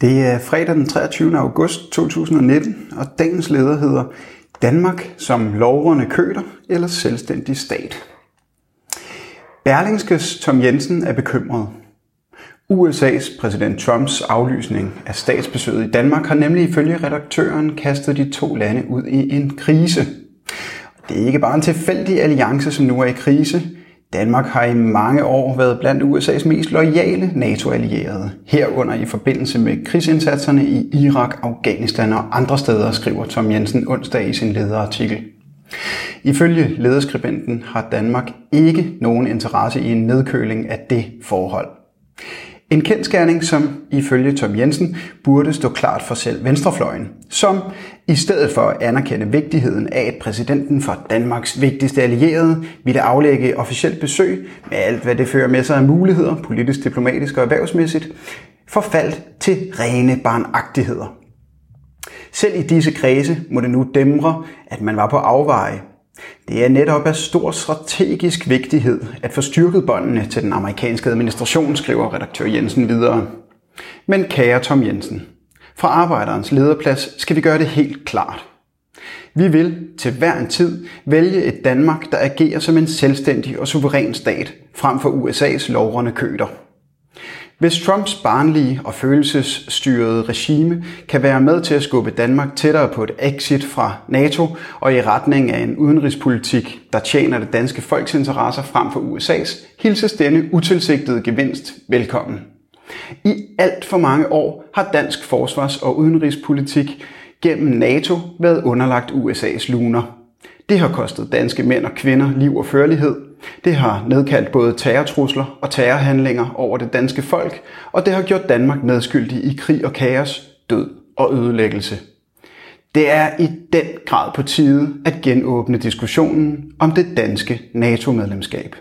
Det er fredag den 23. august 2019, og dagens leder hedder Danmark som lovrende køder eller selvstændig stat. Berlingskes Tom Jensen er bekymret. USA's præsident Trumps aflysning af statsbesøget i Danmark har nemlig ifølge redaktøren kastet de to lande ud i en krise. Det er ikke bare en tilfældig alliance, som nu er i krise. Danmark har i mange år været blandt USA's mest loyale NATO-allierede, herunder i forbindelse med krigsindsatserne i Irak, Afghanistan og andre steder, skriver Tom Jensen onsdag i sin lederartikel. Ifølge lederskribenten har Danmark ikke nogen interesse i en nedkøling af det forhold. En kendskærning, som ifølge Tom Jensen burde stå klart for selv venstrefløjen, som i stedet for at anerkende vigtigheden af, at præsidenten for Danmarks vigtigste allierede ville aflægge officielt besøg med alt, hvad det fører med sig af muligheder, politisk, diplomatisk og erhvervsmæssigt, forfaldt til rene barnagtigheder. Selv i disse kredse må det nu dæmre, at man var på afveje det er netop af stor strategisk vigtighed at få styrket båndene til den amerikanske administration, skriver redaktør Jensen videre. Men kære Tom Jensen, fra arbejderens lederplads skal vi gøre det helt klart. Vi vil til hver en tid vælge et Danmark, der agerer som en selvstændig og suveræn stat, frem for USA's lovrende køder. Hvis Trumps barnlige og følelsesstyrede regime kan være med til at skubbe Danmark tættere på et exit fra NATO og i retning af en udenrigspolitik, der tjener det danske folks interesser frem for USA's, hilses denne utilsigtede gevinst velkommen. I alt for mange år har dansk forsvars- og udenrigspolitik gennem NATO været underlagt USA's luner. Det har kostet danske mænd og kvinder liv og førlighed. Det har nedkaldt både terrortrusler og terrorhandlinger over det danske folk, og det har gjort Danmark medskyldig i krig og kaos, død og ødelæggelse. Det er i den grad på tide at genåbne diskussionen om det danske NATO-medlemskab.